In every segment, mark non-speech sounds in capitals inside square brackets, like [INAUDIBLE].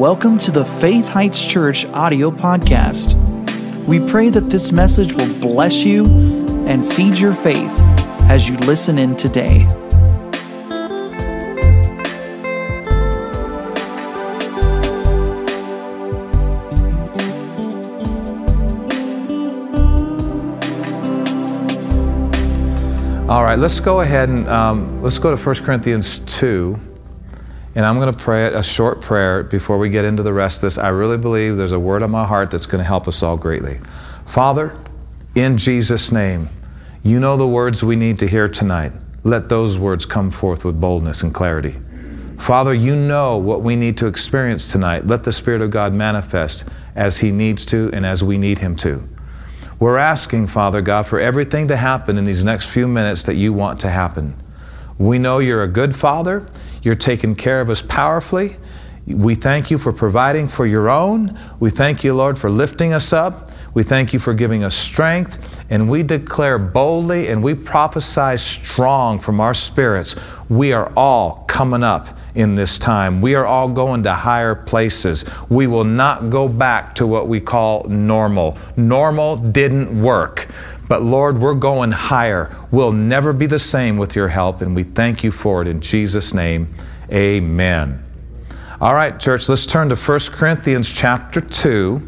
Welcome to the Faith Heights Church audio podcast. We pray that this message will bless you and feed your faith as you listen in today. All right, let's go ahead and um, let's go to 1 Corinthians 2. And I'm going to pray a short prayer before we get into the rest of this. I really believe there's a word on my heart that's going to help us all greatly. Father, in Jesus' name, you know the words we need to hear tonight. Let those words come forth with boldness and clarity. Father, you know what we need to experience tonight. Let the Spirit of God manifest as He needs to and as we need Him to. We're asking, Father God, for everything to happen in these next few minutes that you want to happen. We know you're a good Father. You're taking care of us powerfully. We thank you for providing for your own. We thank you, Lord, for lifting us up. We thank you for giving us strength. And we declare boldly and we prophesy strong from our spirits. We are all coming up in this time. We are all going to higher places. We will not go back to what we call normal. Normal didn't work. But Lord, we're going higher. We'll never be the same with your help, and we thank you for it in Jesus' name. Amen. All right, church, let's turn to 1 Corinthians chapter 2.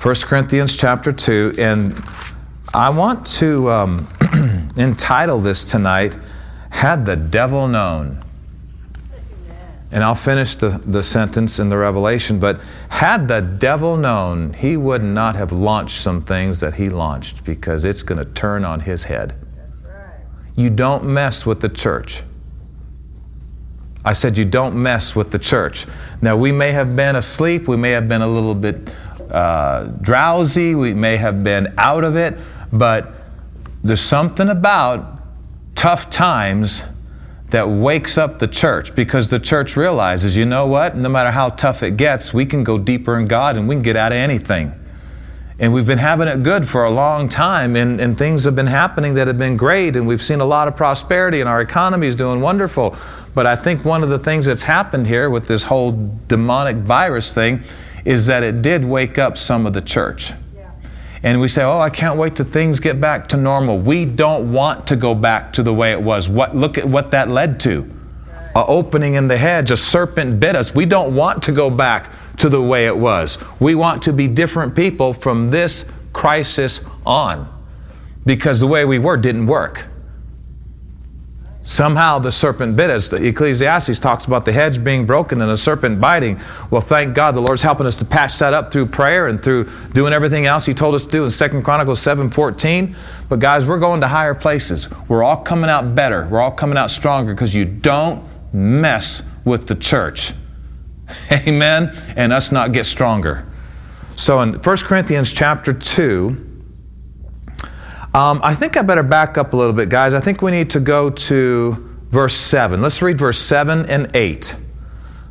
1 Corinthians chapter 2, and I want to um, [CLEARS THROAT] entitle this tonight, Had the Devil Known. And I'll finish the, the sentence in the Revelation, but had the devil known, he would not have launched some things that he launched because it's going to turn on his head. Right. You don't mess with the church. I said, You don't mess with the church. Now, we may have been asleep, we may have been a little bit uh, drowsy, we may have been out of it, but there's something about tough times that wakes up the church because the church realizes, you know what, no matter how tough it gets, we can go deeper in God and we can get out of anything. And we've been having it good for a long time, and, and things have been happening that have been great, and we've seen a lot of prosperity, and our economy is doing wonderful. But I think one of the things that's happened here with this whole demonic virus thing is that it did wake up some of the church and we say, "Oh, I can't wait till things get back to normal." We don't want to go back to the way it was. What look at what that led to. A opening in the hedge, a serpent bit us. We don't want to go back to the way it was. We want to be different people from this crisis on. Because the way we were didn't work. Somehow the serpent bit us. The Ecclesiastes talks about the hedge being broken and the serpent biting. Well, thank God the Lord's helping us to patch that up through prayer and through doing everything else He told us to do in 2 Chronicles 7:14. But guys, we're going to higher places. We're all coming out better. We're all coming out stronger because you don't mess with the church. [LAUGHS] Amen. And us not get stronger. So in 1 Corinthians chapter 2, um, I think I better back up a little bit, guys. I think we need to go to verse 7. Let's read verse 7 and 8.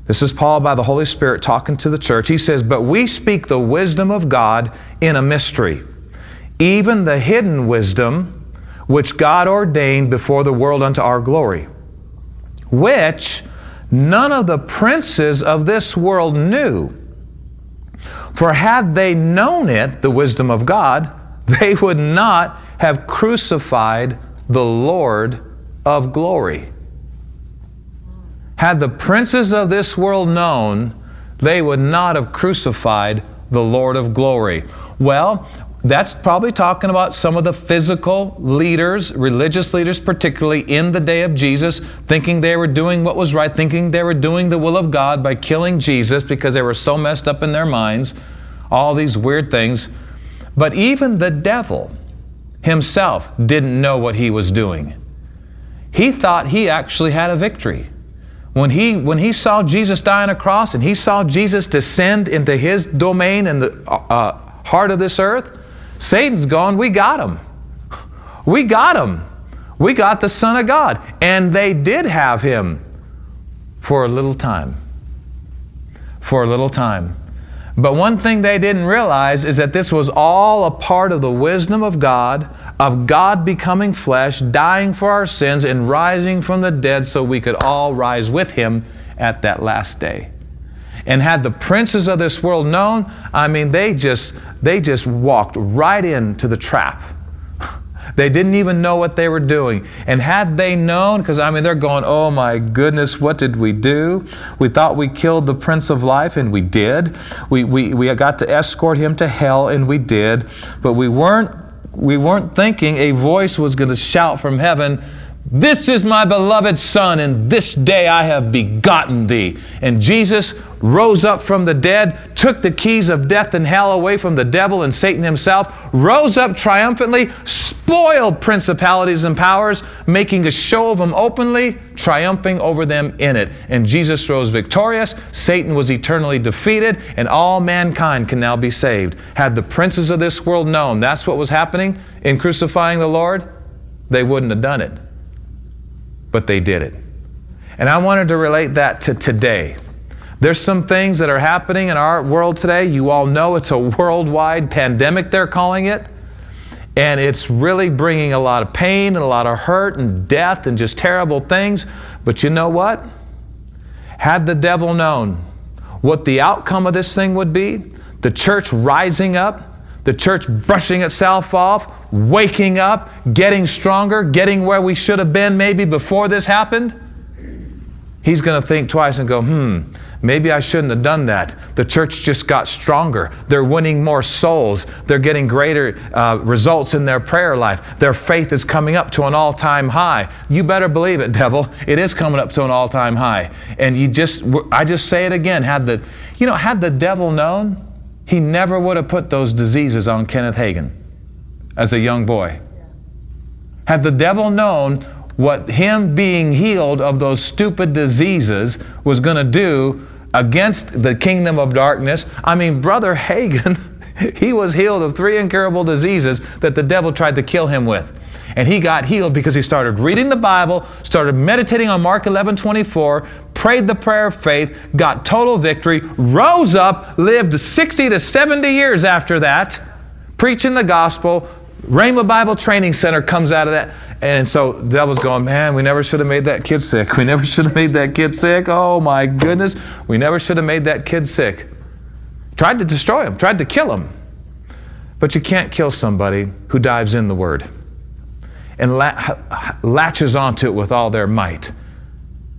This is Paul by the Holy Spirit talking to the church. He says, But we speak the wisdom of God in a mystery, even the hidden wisdom which God ordained before the world unto our glory, which none of the princes of this world knew. For had they known it, the wisdom of God, they would not have crucified the Lord of glory. Had the princes of this world known, they would not have crucified the Lord of glory. Well, that's probably talking about some of the physical leaders, religious leaders, particularly in the day of Jesus, thinking they were doing what was right, thinking they were doing the will of God by killing Jesus because they were so messed up in their minds, all these weird things. But even the devil, himself didn't know what he was doing. He thought he actually had a victory. When he, when he saw Jesus die on a cross and he saw Jesus descend into his domain in the uh, uh heart of this earth, Satan's gone, we got him. We got him. We got the Son of God. And they did have him for a little time. For a little time. But one thing they didn't realize is that this was all a part of the wisdom of God, of God becoming flesh, dying for our sins, and rising from the dead so we could all rise with Him at that last day. And had the princes of this world known, I mean, they just, they just walked right into the trap. They didn't even know what they were doing. And had they known, because I mean, they're going, oh my goodness, what did we do? We thought we killed the Prince of Life, and we did. We, we, we got to escort him to hell, and we did. But we weren't, we weren't thinking a voice was going to shout from heaven, this is my beloved Son, and this day I have begotten thee. And Jesus rose up from the dead, took the keys of death and hell away from the devil and Satan himself, rose up triumphantly, spoiled principalities and powers, making a show of them openly, triumphing over them in it. And Jesus rose victorious, Satan was eternally defeated, and all mankind can now be saved. Had the princes of this world known that's what was happening in crucifying the Lord, they wouldn't have done it but they did it. And I wanted to relate that to today. There's some things that are happening in our world today. You all know it's a worldwide pandemic, they're calling it. And it's really bringing a lot of pain and a lot of hurt and death and just terrible things. But you know what? Had the devil known what the outcome of this thing would be, the church rising up, the church brushing itself off, waking up, getting stronger, getting where we should have been maybe before this happened, he's going to think twice and go, hmm, maybe I shouldn't have done that. The church just got stronger. They're winning more souls. They're getting greater uh, results in their prayer life. Their faith is coming up to an all time high. You better believe it, devil. It is coming up to an all time high. And you just, I just say it again, had the, you know, had the devil known, he never would have put those diseases on Kenneth Hagin as a young boy. Had the devil known what him being healed of those stupid diseases was going to do against the kingdom of darkness, I mean, Brother Hagin, [LAUGHS] he was healed of three incurable diseases that the devil tried to kill him with. And he got healed because he started reading the Bible, started meditating on Mark 11 24, prayed the prayer of faith, got total victory, rose up, lived 60 to 70 years after that, preaching the gospel. Rhema Bible Training Center comes out of that. And so the devil's going, man, we never should have made that kid sick. [LAUGHS] We never should have made that kid sick. Oh my goodness. We never should have made that kid sick. Tried to destroy him, tried to kill him. But you can't kill somebody who dives in the Word and latches onto it with all their might.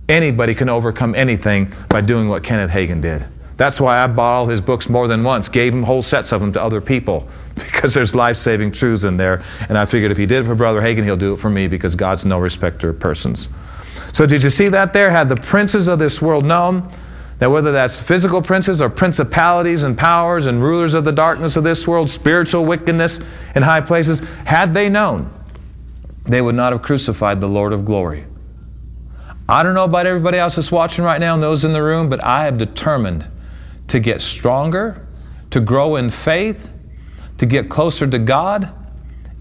Anybody can overcome anything by doing what Kenneth Hagin did. That's why I bought all his books more than once, gave him whole sets of them to other people, [LAUGHS] because there's life saving truths in there. And I figured if he did it for Brother Hagin, he'll do it for me because God's no respecter of persons. So, did you see that there? Had the princes of this world known, that whether that's physical princes or principalities and powers and rulers of the darkness of this world, spiritual wickedness in high places, had they known, they would not have crucified the Lord of glory. I don't know about everybody else that's watching right now and those in the room, but I have determined to get stronger, to grow in faith, to get closer to God,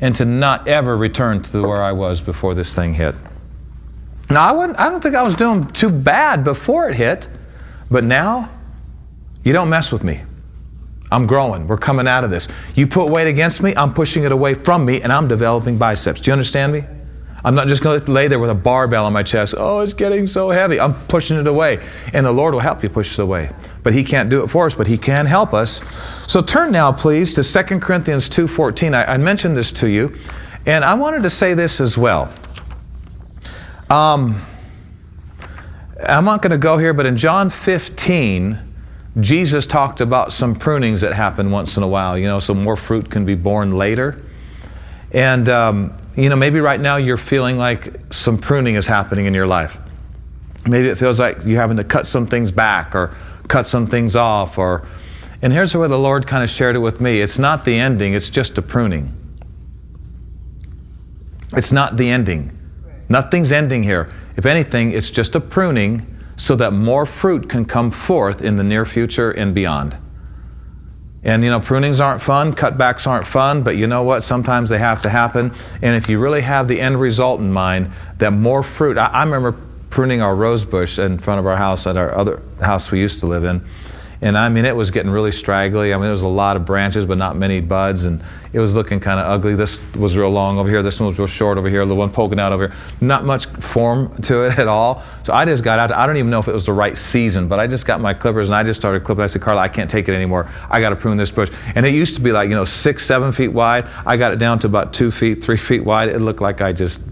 and to not ever return to where I was before this thing hit. Now, I, wouldn't, I don't think I was doing too bad before it hit, but now, you don't mess with me. I'm growing. We're coming out of this. You put weight against me, I'm pushing it away from me, and I'm developing biceps. Do you understand me? I'm not just going to lay there with a barbell on my chest. Oh, it's getting so heavy. I'm pushing it away. And the Lord will help you push it away. But He can't do it for us, but He can help us. So turn now, please, to 2 Corinthians 2.14. I, I mentioned this to you, and I wanted to say this as well. Um, I'm not going to go here, but in John 15, Jesus talked about some prunings that happen once in a while, you know, so more fruit can be born later. And, um, you know, maybe right now you're feeling like some pruning is happening in your life. Maybe it feels like you're having to cut some things back or cut some things off. Or, and here's where the Lord kind of shared it with me it's not the ending, it's just a pruning. It's not the ending. Nothing's ending here. If anything, it's just a pruning so that more fruit can come forth in the near future and beyond. And you know, prunings aren't fun, cutbacks aren't fun, but you know what? Sometimes they have to happen. And if you really have the end result in mind, that more fruit. I, I remember pruning our rose bush in front of our house at our other house we used to live in. And I mean, it was getting really straggly. I mean, there was a lot of branches, but not many buds, and it was looking kind of ugly. This was real long over here. This one was real short over here. The one poking out over here. Not much form to it at all. So I just got out. I don't even know if it was the right season, but I just got my clippers and I just started clipping. I said, Carla, I can't take it anymore. I got to prune this bush. And it used to be like, you know, six, seven feet wide. I got it down to about two feet, three feet wide. It looked like I just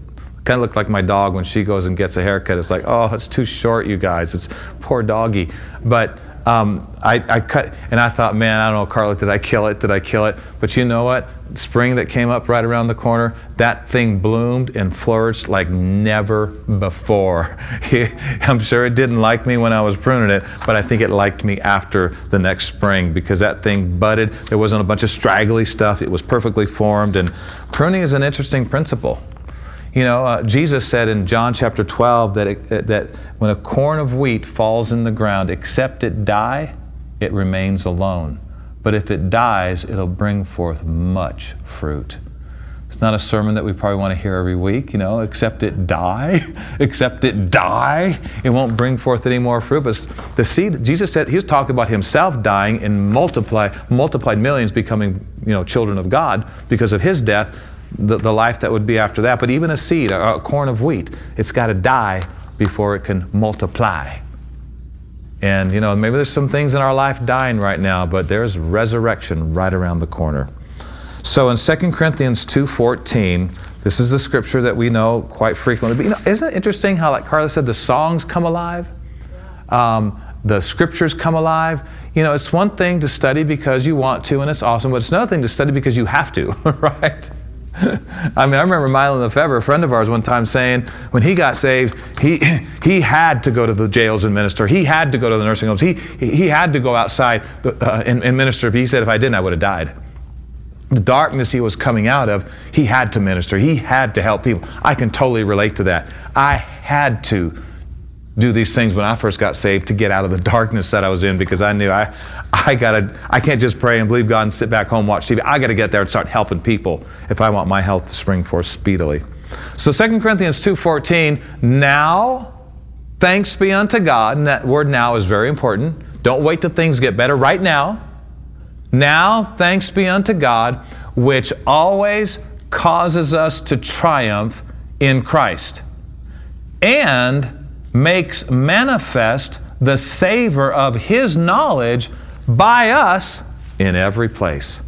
kind of looked like my dog when she goes and gets a haircut. It's like, oh, it's too short, you guys. It's poor doggy. But um, I, I, cut, and I thought, man, I don't know, Carla, did I kill it? Did I kill it? But you know what? Spring that came up right around the corner, that thing bloomed and flourished like never before. [LAUGHS] I'm sure it didn't like me when I was pruning it, but I think it liked me after the next spring because that thing budded. There wasn't a bunch of straggly stuff. It was perfectly formed, and pruning is an interesting principle. You know, uh, Jesus said in John chapter 12 that, it, that when a corn of wheat falls in the ground, except it die, it remains alone. But if it dies, it'll bring forth much fruit. It's not a sermon that we probably want to hear every week, you know, except it die, [LAUGHS] except it die, it won't bring forth any more fruit. But the seed, Jesus said, he was talking about himself dying and multiply, multiplied millions becoming, you know, children of God because of his death the, the life that would be after that. But even a seed, a, a corn of wheat, it's got to die before it can multiply. And, you know, maybe there's some things in our life dying right now, but there's resurrection right around the corner. So in 2 Corinthians 2.14, this is the scripture that we know quite frequently. But, you know, isn't it interesting how, like Carla said, the songs come alive? Um, the scriptures come alive. You know, it's one thing to study because you want to and it's awesome, but it's another thing to study because you have to, [LAUGHS] right? [LAUGHS] I mean, I remember Milo Lefebvre, a friend of ours, one time saying when he got saved, he, [LAUGHS] he had to go to the jails and minister. He had to go to the nursing homes. He, he had to go outside uh, and, and minister. But he said, if I didn't, I would have died. The darkness he was coming out of, he had to minister. He had to help people. I can totally relate to that. I had to do these things when I first got saved to get out of the [LAUGHS] darkness that I was in because I knew I, I gotta, I can't just pray and believe God and sit back home watch TV. I got to get there and start helping people if I want my health to spring forth speedily. So 2 Corinthians 2.14, now thanks be unto God, and that word now is very important. Don't wait till things get better. Right now, now thanks be unto God, which always causes us to triumph in Christ. And makes manifest the savor of His knowledge by us in every place.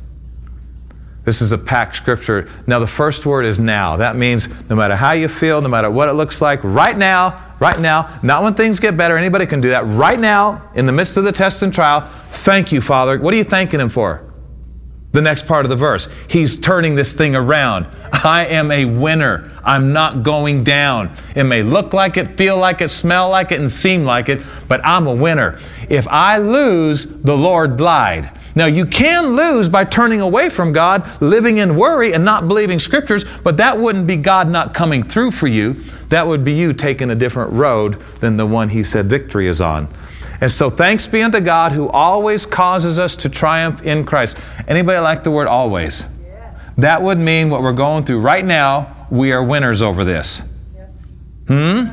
This is a packed scripture. Now, the first word is now. That means no matter how you feel, no matter what it looks like, right now, right now, not when things get better, anybody can do that. Right now, in the midst of the test and trial, thank you, Father. What are you thanking Him for? The next part of the verse. He's turning this thing around. I am a winner. I'm not going down. It may look like it, feel like it, smell like it, and seem like it, but I'm a winner. If I lose, the Lord lied. Now, you can lose by turning away from God, living in worry, and not believing scriptures, but that wouldn't be God not coming through for you. That would be you taking a different road than the one He said victory is on. And so thanks be unto God who always causes us to triumph in Christ. Anybody like the word always? That would mean what we're going through right now, we are winners over this. Hmm?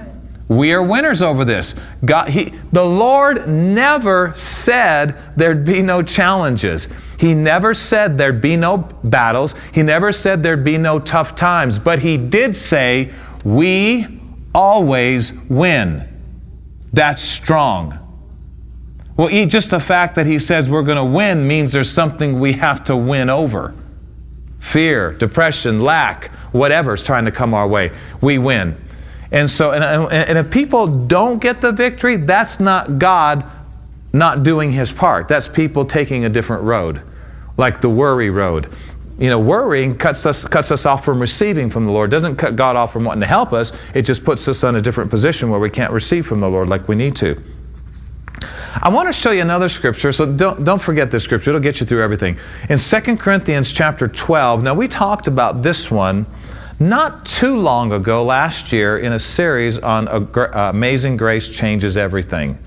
We are winners over this. God, he, the Lord never said there'd be no challenges. He never said there'd be no battles. He never said there'd be no tough times. But He did say, we always win. That's strong. Well, just the fact that he says we're going to win means there's something we have to win over. Fear, depression, lack, whatever is trying to come our way, we win. And so, and, and if people don't get the victory, that's not God not doing his part. That's people taking a different road, like the worry road. You know, worrying cuts us, cuts us off from receiving from the Lord. Doesn't cut God off from wanting to help us. It just puts us in a different position where we can't receive from the Lord like we need to. I want to show you another scripture, so don't, don't forget this scripture. It'll get you through everything. In 2 Corinthians chapter 12, now we talked about this one not too long ago, last year, in a series on uh, Amazing Grace Changes Everything.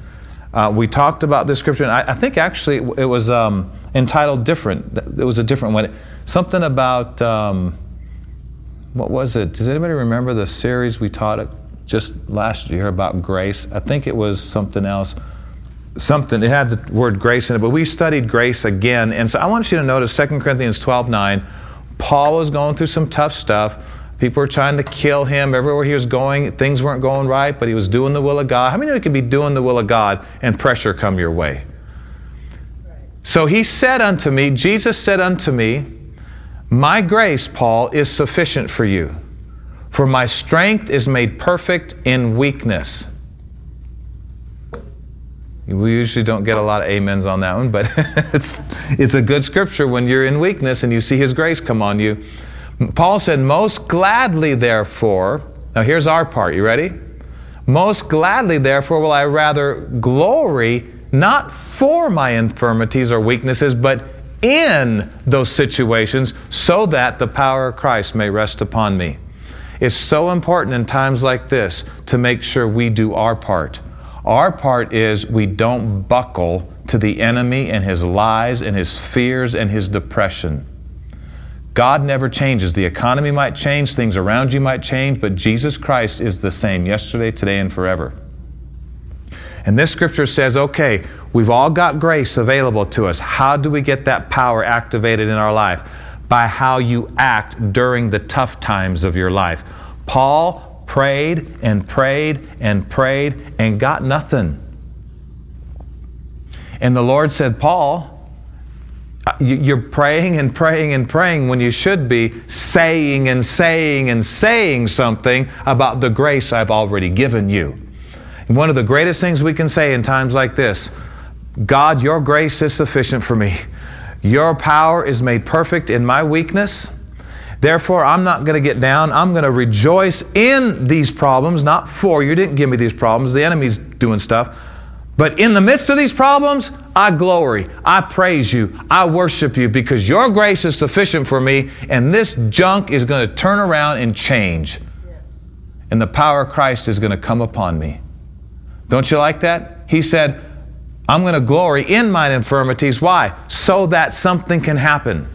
Uh, we talked about this scripture, and I, I think actually it was um, entitled different. It was a different one. Something about, um, what was it? Does anybody remember the series we taught just last year about grace? I think it was something else. Something, it had the word grace in it, but we studied grace again. And so I want you to notice 2 Corinthians 12 9. Paul was going through some tough stuff. People were trying to kill him. Everywhere he was going, things weren't going right, but he was doing the will of God. How many of you could be doing the will of God and pressure come your way? So he said unto me, Jesus said unto me, My grace, Paul, is sufficient for you, for my strength is made perfect in weakness. We usually don't get a lot of amens on that one, but [LAUGHS] it's, it's a good scripture when you're in weakness and you see His grace come on you. Paul said, Most gladly, therefore, now here's our part, you ready? Most gladly, therefore, will I rather glory not for my infirmities or weaknesses, but in those situations so that the power of Christ may rest upon me. It's so important in times like this to make sure we do our part. Our part is we don't buckle to the enemy and his lies and his fears and his depression. God never changes. The economy might change, things around you might change, but Jesus Christ is the same yesterday, today, and forever. And this scripture says, okay, we've all got grace available to us. How do we get that power activated in our life? By how you act during the tough times of your life. Paul prayed and prayed and prayed and got nothing. And the Lord said, Paul, uh, you're praying and praying and praying when you should be saying and saying and saying something about the grace I've already given you. One of the greatest things we can say in times like this God, your grace is sufficient for me. Your power is made perfect in my weakness. Therefore, I'm not going to get down. I'm going to rejoice in these problems, not for you. didn't give me these problems. The enemy's doing stuff. But in the midst of these problems, I glory, I praise you, I worship you because your grace is sufficient for me, and this junk is going to turn around and change. And the power of Christ is going to come upon me. Don't you like that? He said, I'm going to glory in mine infirmities. Why? So that something can happen.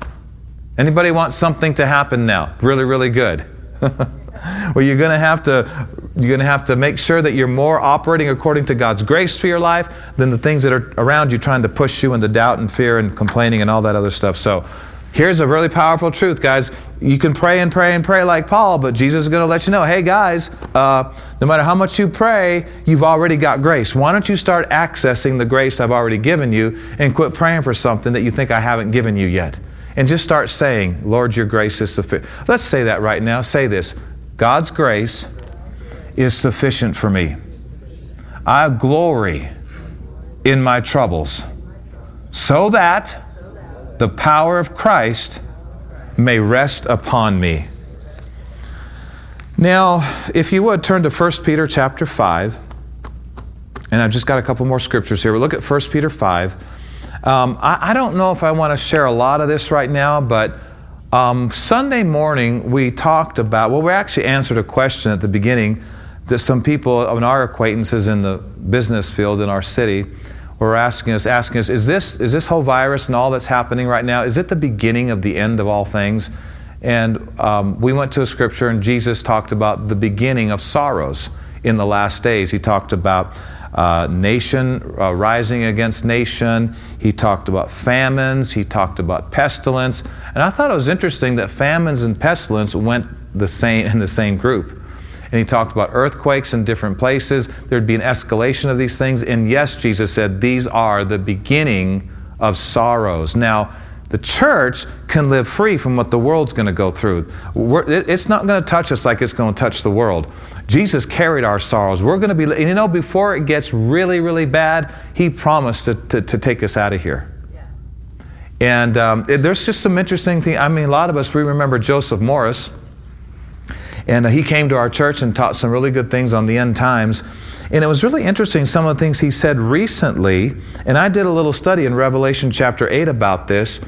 Anybody want something to happen now? Really, really good. [LAUGHS] well, you're going to have to you're going to have to make sure that you're more operating according to God's grace for your life than the things that are around you trying to push you into doubt and fear and complaining and all that other stuff. So, Here's a really powerful truth, guys. You can pray and pray and pray like Paul, but Jesus is going to let you know hey, guys, uh, no matter how much you pray, you've already got grace. Why don't you start accessing the grace I've already given you and quit praying for something that you think I haven't given you yet? And just start saying, Lord, your grace is sufficient. Let's say that right now. Say this God's grace is sufficient for me. I glory in my troubles so that the power of Christ may rest upon me. Now, if you would turn to 1 Peter chapter 5, and I've just got a couple more scriptures here. We look at 1 Peter 5. Um, I, I, don't know if I want to share a lot of this right now, but um, Sunday morning we talked about, well, we actually answered a question at the beginning that some people of our acquaintances in the business field in our city were asking us, asking us, is this, is this whole virus and all that's happening right now, is it the beginning of the end of all things? And um, we went to a scripture, and Jesus talked about the beginning of sorrows in the last days. He talked about uh, nation uh, rising against nation. He talked about famines. He talked about pestilence. And I thought it was interesting that famines and pestilence went the same in the same group. And he talked about earthquakes in different places. There'd be an escalation of these things. And yes, Jesus said, these are the beginning of sorrows. Now, the church can live free from what the world's going to go through. We're, it's not going to touch us like it's going to touch the world. Jesus carried our sorrows. We're going to be, and you know, before it gets really, really bad, He promised to, to, to take us out of here. Yeah. And um, it, there's just some interesting things. I mean, a lot of us, we remember Joseph Morris. And uh, he came to our church and taught some really good things on the end times. And it was really interesting some of the things he said recently. And I did a little study in Revelation chapter 8 about this.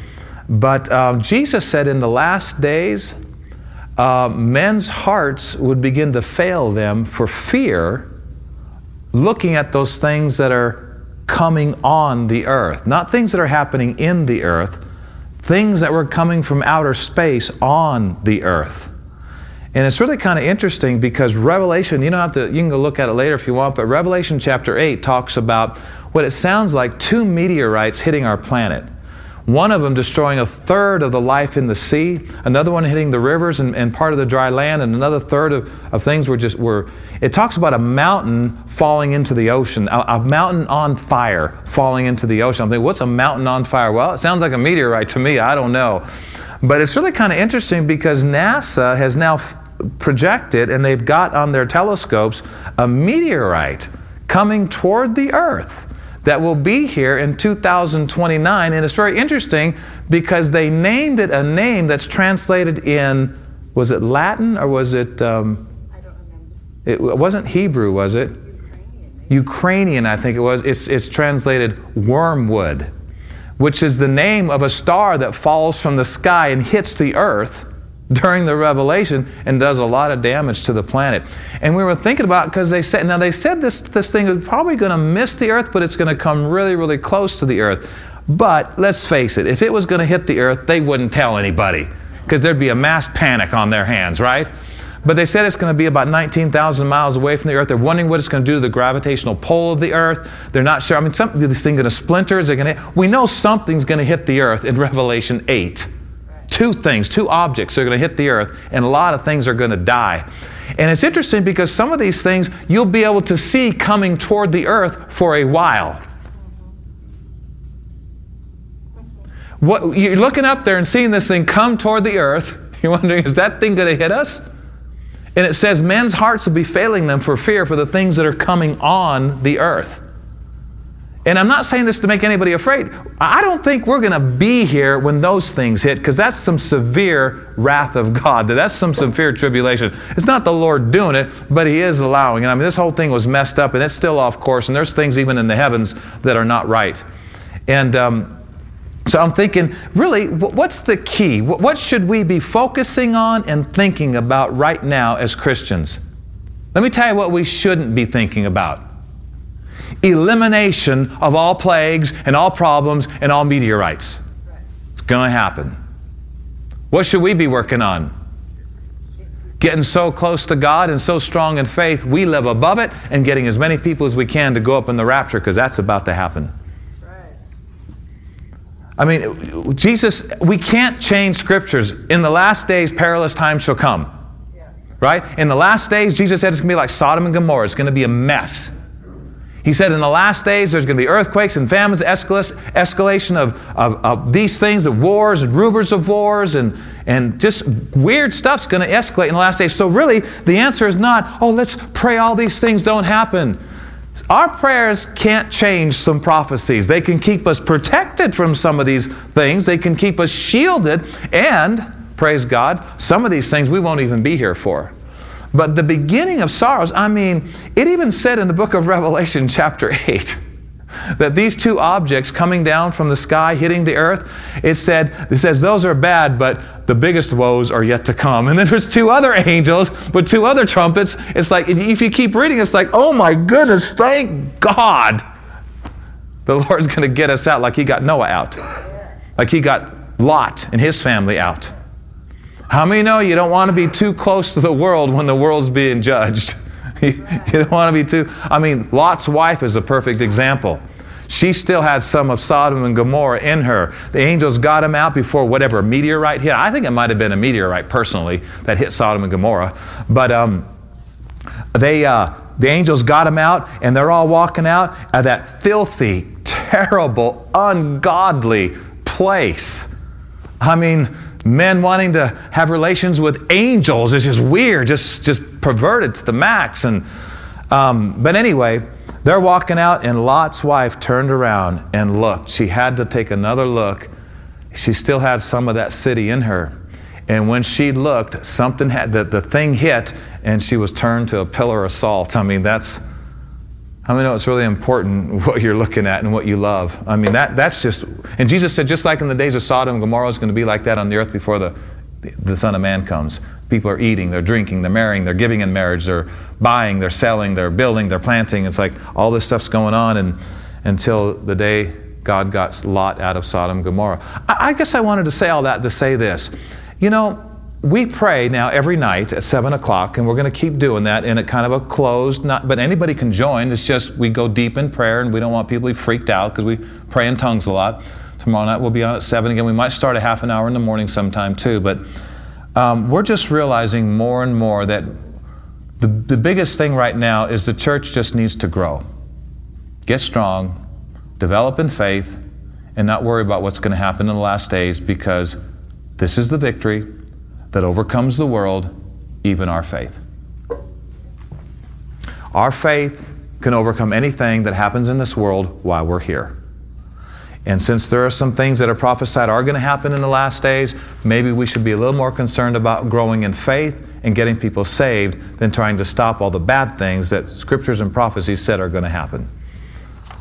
But um, Jesus said in the last days, uh, men's hearts would begin to fail them for fear, looking at those things that are coming on the earth, not things that are happening in the earth, things that were coming from outer space on the earth. And it's really kind of interesting because Revelation, you don't have to, you can go look at it later if you want, but Revelation chapter 8 talks about what it sounds like two meteorites hitting our planet. One of them destroying a third of the life in the sea, another one hitting the rivers and, and part of the dry land, and another third of, of things were just were. It talks about a mountain falling into the ocean, a, a mountain on fire falling into the ocean. I'm thinking, what's a mountain on fire? Well, it sounds like a meteorite to me. I don't know. But it's really kind of interesting because NASA has now f- projected and they've got on their telescopes a meteorite coming toward the Earth that will be here in 2029. And it's very interesting because they named it a name that's translated in, was it Latin or was it? Um, I don't remember. It wasn't Hebrew, was it? Ukrainian, Ukrainian, I think it was. It's, it's translated wormwood, which is the name of a star that falls from the sky and hits the earth during the revelation and does a lot of damage to the planet. And we were thinking about because they said now they said this this thing is probably going to miss the earth, but it's going to come really really close to the earth. But let's face it, if it was going to hit the earth, they wouldn't tell anybody because there'd be a mass panic on their hands, right? But they said it's going to be about 19,000 miles away from the Earth. They're wondering what it's going to do to the gravitational pull of the Earth. They're not sure. I mean, some, this thing going to splinter? Is it going to? We know something's going to hit the Earth in [LAUGHS] Revelation 8 two things, two objects are going to hit the earth, and a lot of things are going to die. And it's interesting because some of these things you'll be able to see coming toward the earth for a while. What, you're looking up there and seeing this thing come toward the earth. [LAUGHS] You're wondering, is that thing going to hit us? And it says, men's hearts will be failing them for fear for the things that are coming on the earth. And I'm not saying this to make anybody afraid. I don't think we're going to be here when those things hit because that's some severe wrath of God. That's some severe tribulation. It's not the Lord doing it, but He is allowing it. I mean, this whole thing was messed up and it's still off course, and there's things even in the heavens that are not right. And um, so I'm thinking, really, what's the key? What should we be focusing on and thinking about right now as Christians? Let me tell you what we shouldn't be thinking about elimination of all plagues and all problems and all meteorites. It's going to happen. What should we be working on? Getting so close to God and so strong in faith, we live above it and getting as many people as we can to go up in the rapture because that's about to happen. I mean, Jesus, we can't change scriptures. In the last days, perilous times shall come. Right? In the last days, Jesus said it's going to be like Sodom and Gomorrah. It's going to be a mess. He said in the last days there's going to be earthquakes and famines, escalation of, of, of, these things, of wars and rumors of wars, and, and just weird stuff's going to escalate in the last days. So, really, the answer is not, oh, let's pray all these things don't happen. Our prayers can't change some prophecies. They can keep us protected from some of these things, they can keep us shielded, and, praise God, some of these things we won't even be here for. But the beginning of sorrows, I mean, it even said in the book of [LAUGHS] Revelation, chapter 8, that these two objects coming down from the sky, hitting the earth, it said, it says those are bad, but the biggest woes are yet to come. And then there's two other [LAUGHS] angels, but two other trumpets. It's like, if you keep reading, it's like, oh my goodness, thank God. The Lord's going to get us out like He got Noah out, like He got Lot and his family out. How many know you don't want to be too close to the world when the world's being judged? [LAUGHS] you don't want to be too. I mean, Lot's wife is a perfect example. She still had some of Sodom and Gomorrah in her. The angels got him out before whatever meteorite hit. I think it might have been a meteorite personally that hit Sodom and Gomorrah. But um, they, uh, the angels got him out, and they're all walking out of that filthy, terrible, ungodly place. I mean, men wanting to have relations with angels is just weird, just, just perverted to the max. And, um, but anyway, they're walking out, and Lot's wife turned around and looked. She had to take another look. She still had some of that city in her. And when she looked, something had, the, the thing hit, and she was turned to a pillar of salt. I mean, that's, how many know it's really important [LAUGHS] what you're looking at and what you love? I mean, that, that's just, and Jesus said, just like in the days of Sodom Gomorrah, is going to be like that on the earth before the, the Son of Man comes. People are eating, they're drinking, they're marrying, they're giving in marriage, they're buying, they're selling, they're building, they're planting. It's like all this stuff's going on and, until the day God got Lot out of Sodom and Gomorrah. I, I guess I wanted to say all that to say this. You know, we pray now every night at 7 o'clock, and we're going to keep doing that in a kind of a closed, not, but anybody can join. It's just we go deep in prayer, and we don't want people to be freaked out because we pray in tongues a lot. Tomorrow night we'll be on at 7 again. We might start a half an hour in the morning sometime too, but um, we're just realizing more and more that the, the biggest thing right now is the church just needs to grow, get strong, develop in faith, and not worry about what's going to happen in the last days because this is the victory that overcomes the world, even our faith. Our faith can overcome anything that happens in this world while we're here. And since there are some things that are prophesied are going to happen in the last days, maybe we should be a little more concerned about growing in faith and getting people saved than trying to stop all the bad things that scriptures and prophecies said are going to happen.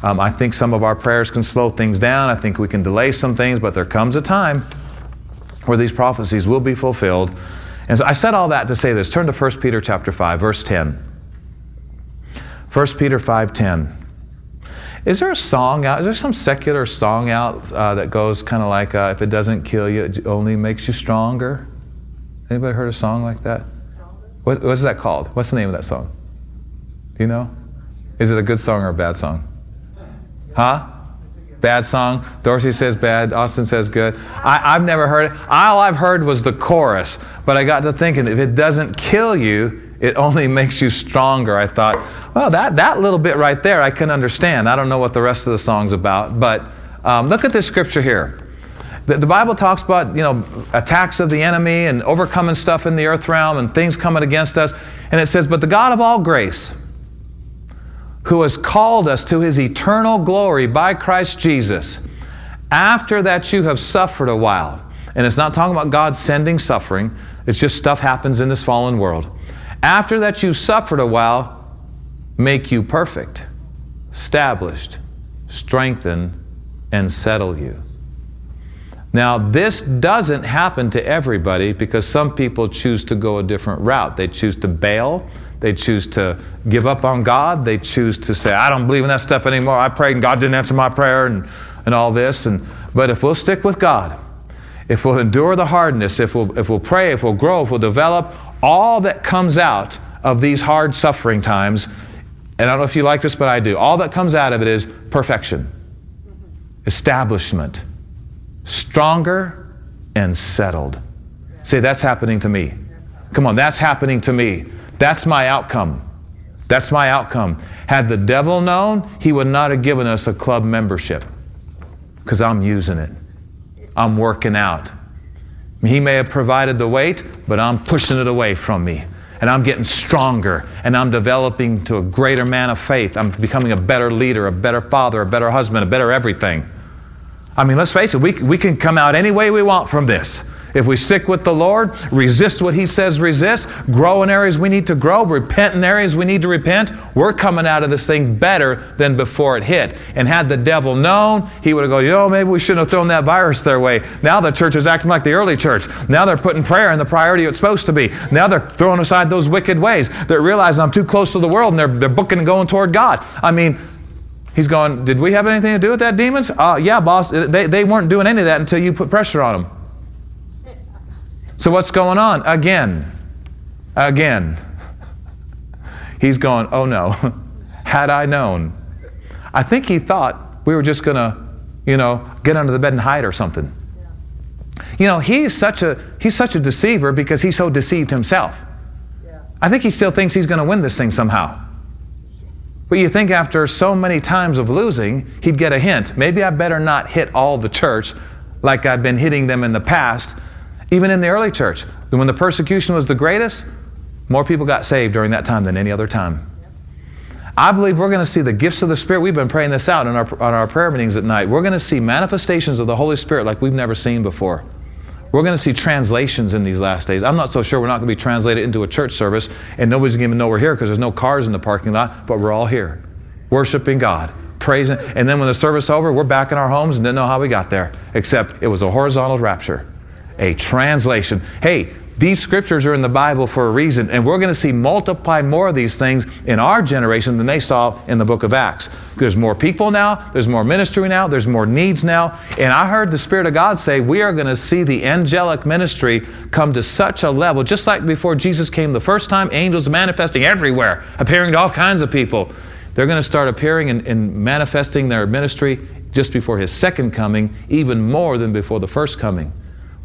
Um, I think some of our prayers can slow things down. I think we can delay some things, but there comes a time where these prophecies will be fulfilled. And so I said all that to say this. Turn to 1 Peter chapter 5, verse 10. 1 Peter 5:10. Is there a song out? Is there some secular song out uh, that goes kind of like, uh, "If it doesn't kill you, it only makes you stronger"? Anybody heard a song like that? What, what's that called? What's the name of that song? Do you know? Is it a good song or a bad song? Huh? Bad song. Dorsey says bad. Austin says good. I, have never heard it. All I've heard was the chorus. But I got to thinking, if it doesn't kill you, it only [LAUGHS] makes you stronger. I thought, well, that, that little bit right there I can understand. I don't know what the rest of the song's about. But um, look at this scripture here. The, the Bible talks about, you know, attacks of the enemy and overcoming stuff in the earth realm and things coming against us. And it says, but the God of all grace, who has called us to his eternal glory by Christ Jesus, after that you have suffered a while. And it's not talking about God sending suffering, it's just stuff happens in this fallen world. After that you've suffered a while, make you perfect, established, strengthen, and settle you. Now, this doesn't happen to everybody because some people choose to go a different route. They choose to bail they choose to give up on God. They choose to say, I don't believe in that stuff anymore. I prayed and God didn't answer my prayer and, and all this. And, but if we'll stick with God, if we'll endure the hardness, if we'll, if we'll pray, if we'll grow, if we'll develop, all that comes out of these hard suffering times, and I don't know if you like this, but I do, all that comes out of it is perfection, establishment, stronger and settled. Say, that's happening to me. Come on, that's happening to me. That's my outcome. That's my outcome. Had the devil known, he would not have given us a club membership because I'm using it. I'm working out. He may have provided the weight, but I'm pushing it away from me. And I'm getting stronger and I'm developing to a greater man of faith. I'm becoming a better leader, a better father, a better husband, a better everything. I mean, let's face it, we, we can come out any way we want from this. If we stick with the Lord, resist what He says resist, grow in areas we need to grow, repent in areas we need to repent, we're coming out of this thing better than before it hit. And had the devil known, he would have gone, you know, maybe we shouldn't have thrown that virus their way. Now the church is acting like the early church. Now they're putting prayer in the priority it's supposed to be. Now they're throwing aside those wicked ways. They're realizing I'm too close to the world and they're, they're booking and going toward God. I mean, He's going, Did we have anything to do with that, demons? Uh, yeah, boss. They, they weren't doing any of that until you put pressure on them. So what's going on? Again, again. [LAUGHS] He's going, oh no, [LAUGHS] had I known. I think he thought we were just going to, you know, get under the bed and hide or something. You know, he's such a he's such a deceiver because he's so deceived himself. I think he still thinks he's going to win this thing somehow. But you think after so many times of losing, he'd get a hint. Maybe I better not hit all the church like I've been hitting them in the past even in the early church, when the persecution was the greatest, more people got saved during that time than any other time. I believe we're going to see the gifts of the Spirit. We've been praying this out on our, on our prayer meetings at night. We're going to see manifestations of the Holy Spirit like we've never seen before. We're going to see translations in these last days. I'm not so sure we're not going to be translated into a church service and nobody's going to even know we're here because there's no cars in the parking lot, but we're all here worshiping God, praising. And then when the service over, we're back in our homes and didn't know how we got there, except it was a horizontal rapture a translation. Hey, These scriptures are in the Bible for a reason, and we're going to see multiply more of these things in our generation than they saw in the book of Acts. There's more people now, there's more ministry now, there's more needs now. And I heard the Spirit of God say, we are going to see the angelic ministry come to such a level, just like before Jesus came the first time, angels manifesting everywhere, appearing to all kinds of people. They're going to start appearing and, and manifesting their ministry just before his second coming, even more than before the first coming.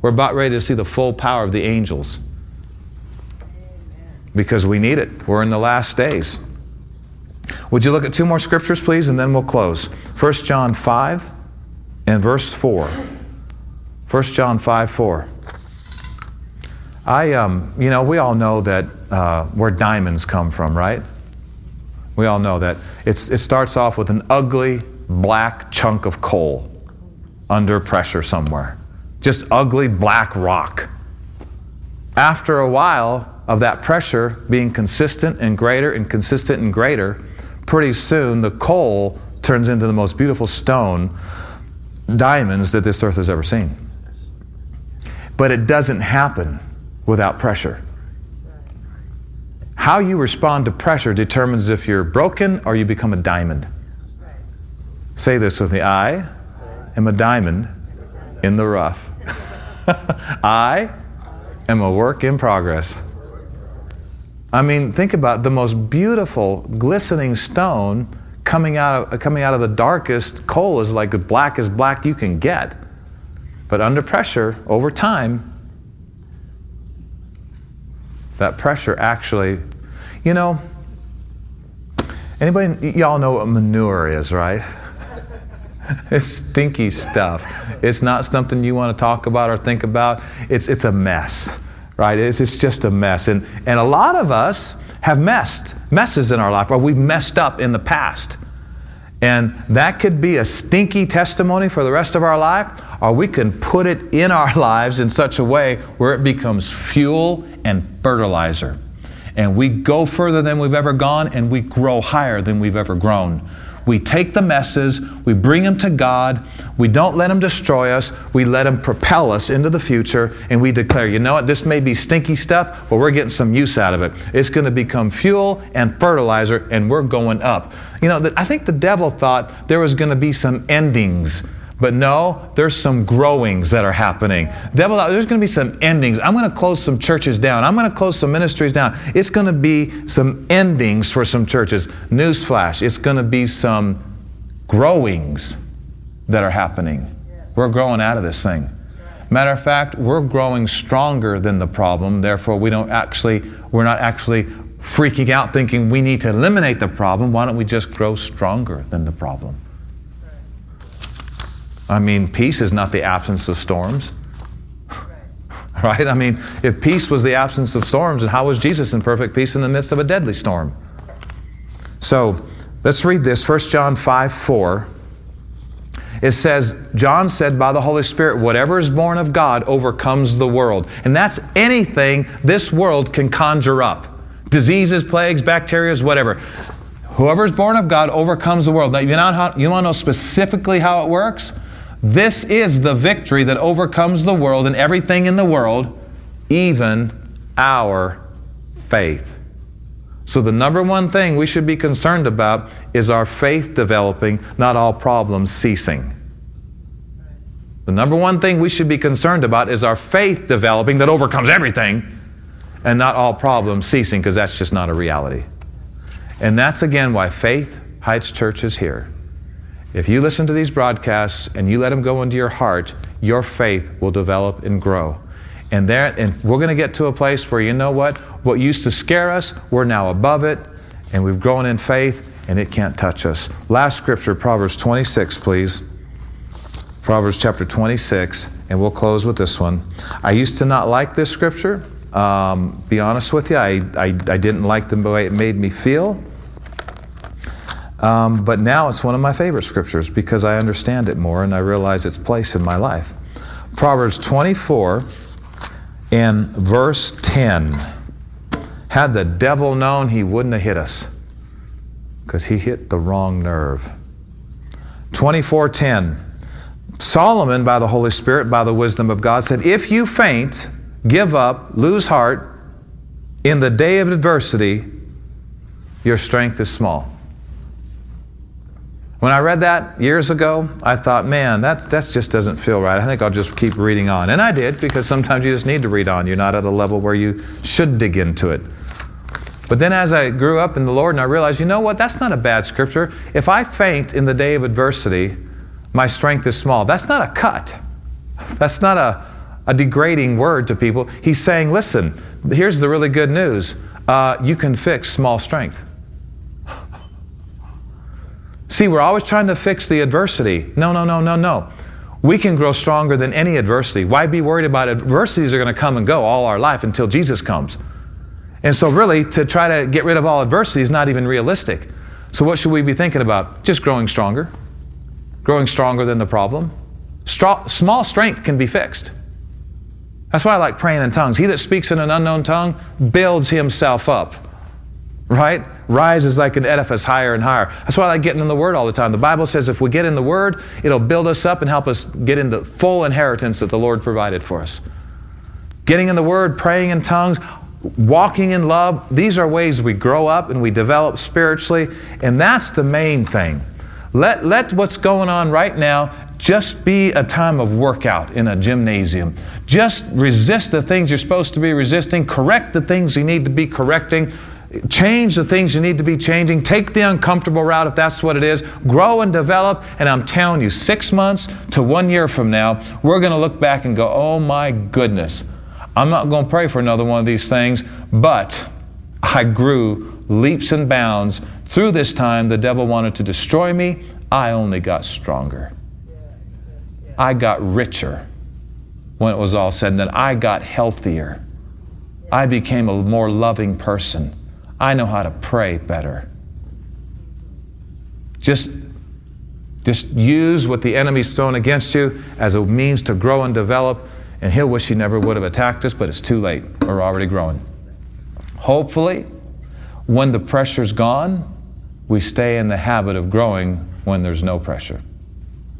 We're about ready to see the full power of the angels because we need it. We're in the last days. Would you look at two more scriptures, please, and then we'll close? 1 John 5 and verse 4. 1 John 5 4. I, um, you know, we all know that uh, where diamonds come from, right? We all know that. It's, it starts off with an ugly black chunk of coal under pressure somewhere. Just ugly black rock. After a while of that pressure being consistent and greater and consistent and greater, pretty soon the coal turns into the most beautiful stone, diamonds that this earth has ever seen. But it doesn't happen without pressure. How you respond to pressure determines if you're broken or you become a diamond. Say this with me I am a diamond in the rough. [LAUGHS] I am a work in progress. I mean, think about the most beautiful, glistening stone coming out of, coming out of the darkest coal is like the black as black you can get. But under pressure, over time, that pressure actually, you know, anybody, y'all know what manure is, right? [LAUGHS] it's stinky stuff. It's not something you want to talk about or think about. It's, it's a mess, right? It's, it's just a mess. And, and a lot of us have messed, messes in our life, or we've messed up in the past. And that could be a stinky testimony for the rest of our life, or we can put it in our [LAUGHS] lives in such a way where it becomes fuel and fertilizer. And we go further than we've ever gone, and we grow higher than we've ever grown. We take the messes, we bring them to God, we don't let them destroy us, we let them propel us into the future, and we declare, you know what, this may be stinky stuff, but we're getting some use out of it. It's going to become fuel and fertilizer, and we're going up. You know, that I think the devil thought there was going to be some endings but no, there's some growings that are happening. Devil, there's going to be some endings. I'm going to close some churches down. I'm going to close some ministries down. It's going to be some endings for some churches. Newsflash, it's going to be some growings that are happening. We're growing out of this thing. Matter of fact, we're growing stronger than the problem. Therefore, we don't actually, we're not actually freaking out thinking we need to eliminate the problem. Why don't we just grow stronger than the problem? I mean, peace is not the absence of storms. [LAUGHS] Right? I mean, if peace was the absence of storms, then how was Jesus in perfect peace in the midst of a deadly storm? So let's read this 1 John 5 4. It says, John said by the Holy Spirit, whatever is born of God overcomes the world. And that's anything this world can conjure up diseases, plagues, bacteria, whatever. Whoever is born of God overcomes the world. Now, you, know how, you want to know specifically how it works? This is the victory that overcomes the world and everything in the world, even our faith. So, the number one thing we should be concerned about is our faith developing, not all problems ceasing. The number one thing we should be concerned about is our faith developing that overcomes everything and not all problems ceasing, because that's just not a reality. And that's again why Faith Heights Church is here. If you listen to these broadcasts and you let them go into your heart, your faith will develop and grow. And there, and we're going to get to a place where you know what? What used to scare us, we're now above it, and we've grown in faith, and it can't touch us. Last scripture, Proverbs 26, please. Proverbs chapter 26, and we'll close with this one. I used to not like this scripture. Um, be honest with you, I, I, I didn't like the way it made me feel. Um, but now it's one of my favorite scriptures because I understand it more and I realize its place in my life. Proverbs 24 and verse 10. Had the devil known, he wouldn't have hit us because he hit the wrong nerve. 24:10. Solomon by the Holy Spirit by the wisdom of God said, "If you faint give up, lose heart in the day of adversity, your strength is small. When I read that years ago, I thought, man, that's, that just doesn't feel right. I think I'll just keep reading on. And I did, because sometimes you just need to read on. You're not at a level where you should dig into it. But then as I grew up in the Lord and I realized, you know what, that's not a bad scripture. If I faint in the day of adversity, my strength is small. That's not a cut. That's not a, a degrading word to people. He's saying, listen, here's the really good news uh, you can fix small strength. See, we're always trying to fix the adversity. No, no, no, no, no. We can grow stronger than any adversity. Why be worried about adversities are going to come and go all our life until Jesus comes. And so, really, to try to get rid of all adversity is not even realistic. So, what should we be thinking about? Just growing stronger, growing stronger than the problem. small strength can be fixed. That's why I like praying in tongues. He that speaks in an unknown tongue builds himself up right? Rises like an edifice higher and higher. That's why I like getting in the Word all the time. The Bible says if we get in the Word, it'll build us up and help us get in the full inheritance that the Lord provided for us. Getting in the Word, praying in tongues, walking in love, these are ways we grow up and we develop spiritually, and that's the main thing. Let, let what's going on right now just be a time of workout in a gymnasium. Just resist the things you're supposed to be resisting, correct the things you need to be correcting Change the things you need to be changing. Take the uncomfortable route if that's what it is. Grow and develop. And I'm telling you, six months to one year from now, we're going to look back and go, oh my goodness, I'm not going to pray for another one of these things, but I grew leaps and bounds. Through this time, the devil wanted to destroy me. I only got stronger. I got richer when it was all said and done. I got healthier. I became a more loving person. I know how to pray better. Just, just use what the enemy's thrown against you as a means to grow and develop, and he'll wish he never would have attacked us, but it's too late. We're already growing. Hopefully, when the pressure's gone, we stay in the habit of growing when there's no pressure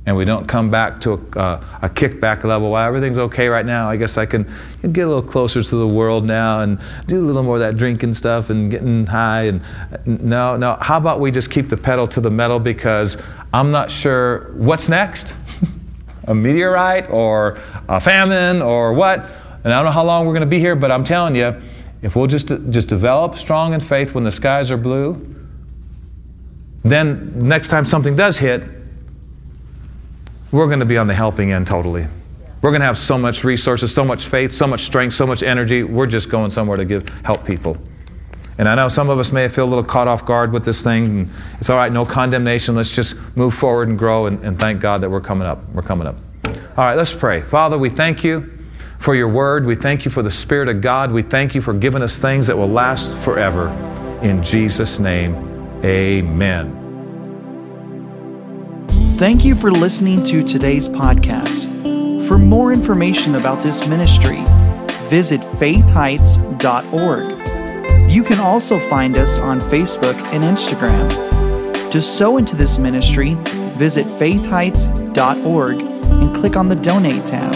and we don't come back to a, uh, a kickback level. Well, everything's okay right now. I guess I can get a little closer to the world now and do a little more of that drinking stuff and getting high. And no, no. How about we just keep the pedal to the metal because I'm not sure what's next, [LAUGHS] a meteorite or a famine or what. And I don't know how long we're going to be here, but I'm telling you, if we'll just just develop strong in faith when the skies are blue, then next time something does hit, we're going to be on the helping end totally. We're going to have so much resources, so much faith, so much strength, so much energy. We're just going somewhere to give help people. And I know some of us may feel a little caught off guard with this thing. It's all right, no condemnation. Let's just move forward and grow and, and thank God that we're coming up. We're coming up. All right, let's pray. Father, we thank you for your word. We thank you for the Spirit of God. We thank you for giving us things that will last forever. In Jesus' name, amen. Thank you for listening to today's podcast. For more information about this ministry, visit faithheights.org. You can also find us on Facebook and Instagram. To sow into this ministry, visit faithheights.org and click on the donate tab.